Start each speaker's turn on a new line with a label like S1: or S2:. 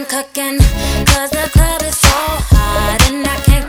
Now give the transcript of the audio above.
S1: I'm cooking, cause the club is so hot and I can't.